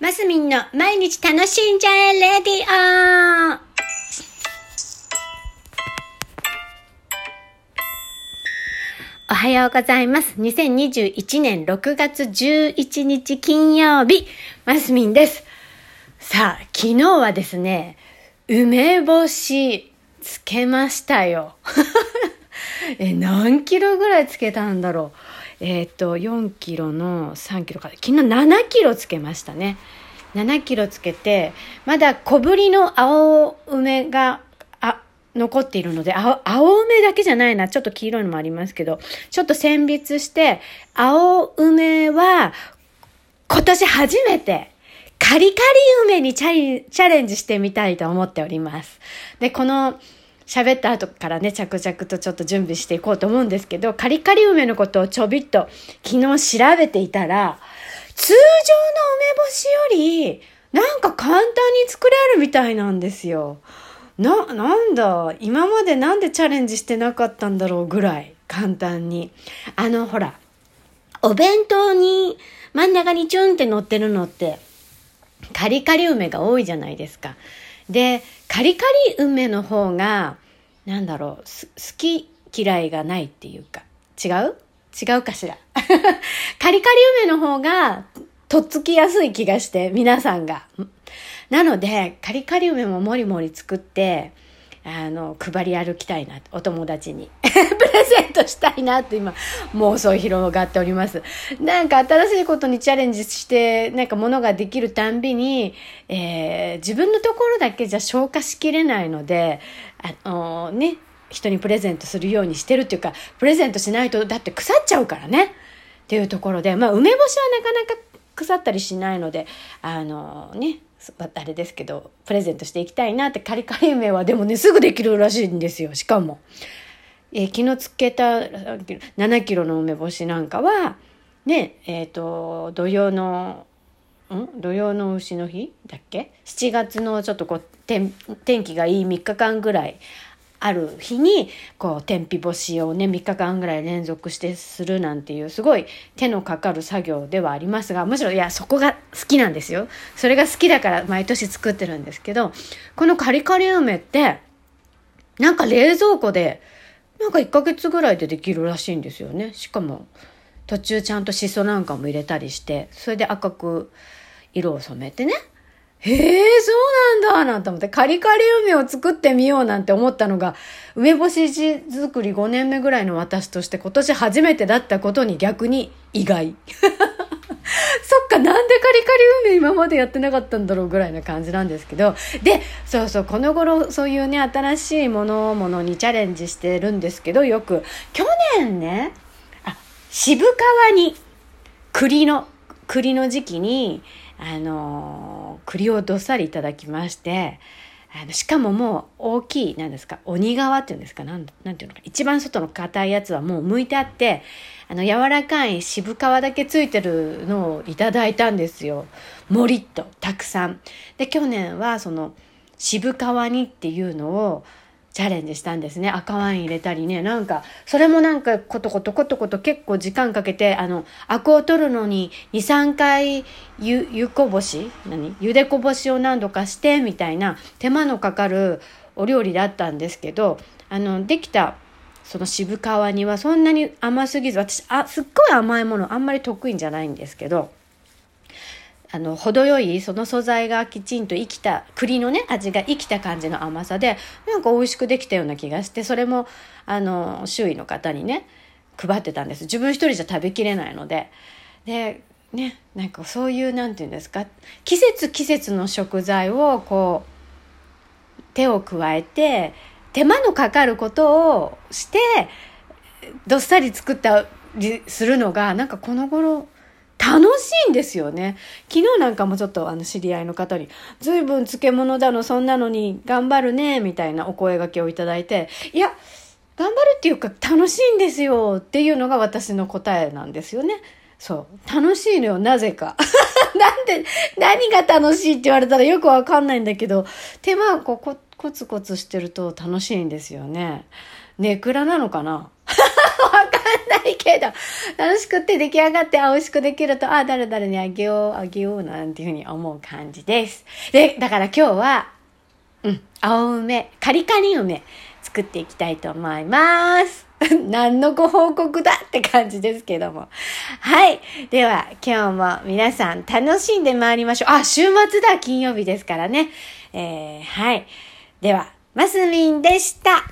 マスミンの毎日楽しんじゃえレディオおはようございます。2021年6月11日金曜日、マスミンです。さあ、昨日はですね、梅干しつけましたよ。え、何キロぐらいつけたんだろう。えっ、と、4キロの3キロから。昨日7キロつけましたね。7キロつけて、まだ小ぶりの青梅が、あ、残っているので、青、青梅だけじゃないな。ちょっと黄色いのもありますけど、ちょっと選別して、青梅は、今年初めて、カリカリ梅にチャチャレンジしてみたいと思っております。で、この、喋った後からね、着々とちょっと準備していこうと思うんですけど、カリカリ梅のことをちょびっと昨日調べていたら、通常の梅干しより、なんか簡単に作れるみたいなんですよ。な、なんだ、今までなんでチャレンジしてなかったんだろうぐらい簡単に。あの、ほら、お弁当に真ん中にチュンって乗ってるのって、カリカリ梅が多いじゃないですか。で、カリカリ梅の方が、なんだろう、好き嫌いがないっていうか、違う？違うかしら？カリカリ梅の方が、とっつきやすい気がして、皆さんが。なので、カリカリ梅ももりもり作って、あの、配り歩きたいな、お友達に。プレゼントしたいなって今、妄想広がっております。なんか新しいことにチャレンジして、なんか物ができるたんびに、えー自分のところだけじゃ消化しきれないので、あのね、人にプレゼントするようにしてるっていうか、プレゼントしないとだって腐っちゃうからね。っていうところで、まあ、梅干しはなかなか腐ったりしないので、あのね、あれですけど、プレゼントしていきたいなって、カリカリ梅はでもね、すぐできるらしいんですよ、しかも。えー昨日つけた7キロの梅干しなんかは、ね、えっ、と、土曜の、ん？土曜の牛の日だっけ ?7 月のちょっとこう、天気がいい3日間ぐらいある日に、こう、天日干しをね、3日間ぐらい連続してするなんていう、すごい手のかかる作業ではありますが、むしろ、いや、そこが好きなんですよ。それが好きだから毎年作ってるんですけど、このカリカリ梅って、なんか冷蔵庫で、なんか1ヶ月ぐらいでできるらしいんですよね。しかも、途中ちゃんとシソなんかも入れたりして、それで赤く色を染めてね。へえ、そうなんだなんて思って、カリカリ梅を作ってみようなんて思ったのが、梅干し作り5年目ぐらいの私として今年初めてだったことに逆に意外。そっか、なんでカリカリ梅今までやってなかったんだろうぐらいな感じなんですけど。で、そうそう、この頃そういうね、新しいものものにチャレンジしてるんですけど、よく、去年ね、あ、渋川に栗の、栗の時期に、あのー栗をどっさりいただきまして、あのしかももう大きい、何ですか、鬼皮っていうんですか、何ていうのか、一番外の硬いやつはもう剥いてあって、あの、柔らかい渋皮だけついてるのをいただいたんですよ。もりっと、たくさん。で、去年はその、渋皮煮っていうのをチャレンジしたんですね。赤ワイン入れたりね。なんか、それもなんかコトコトコトコト結構時間かけて、あの、アクを取るのに2、3回ゆ、ゆこぼし？何？ゆでこぼしを何度かして、みたいな手間のかかるお料理だったんですけど、あの、できたその渋皮煮はそんなに甘すぎず、私、あ、すっごい甘いものあんまり得意じゃないんですけど、あの、程よい、その素材がきちんと生きた、栗のね、味が生きた感じの甘さで、なんか美味しくできたような気がして、それも、あの、周囲の方にね、配ってたんです。自分一人じゃ食べきれないので。で、ね、なんかそういう、なんていうんですか、季節季節の食材を、こう、手を加えて、手間のかかることをして、どっさり作ったりするのが、なんかこの頃、楽しいんですよね。昨日なんかもちょっとあの知り合いの方に、ずいぶん漬物だの、そんなのに頑張るね、みたいなお声掛けをいただいて、いや、頑張るっていうか楽しいんですよっていうのが私の答えなんですよね。そう。楽しいのよ、なぜか。なんで、何が楽しいって言われたらよくわかんないんだけど、手間こうこコツコツしてると楽しいんですよね。ネクラなのかな？ないけど、楽しくって出来上がって、あ、美味しくできると、あ、誰々にあげよう、あげよう、なんていうふうに思う感じです。で、だから今日は、うん、青梅、カリカリ梅、作っていきたいと思います。何のご報告だって感じですけども。はい。では、今日も皆さん楽しんで参りましょう。あ、週末だ金曜日ですからね。えー、はい。では、マスミンでした。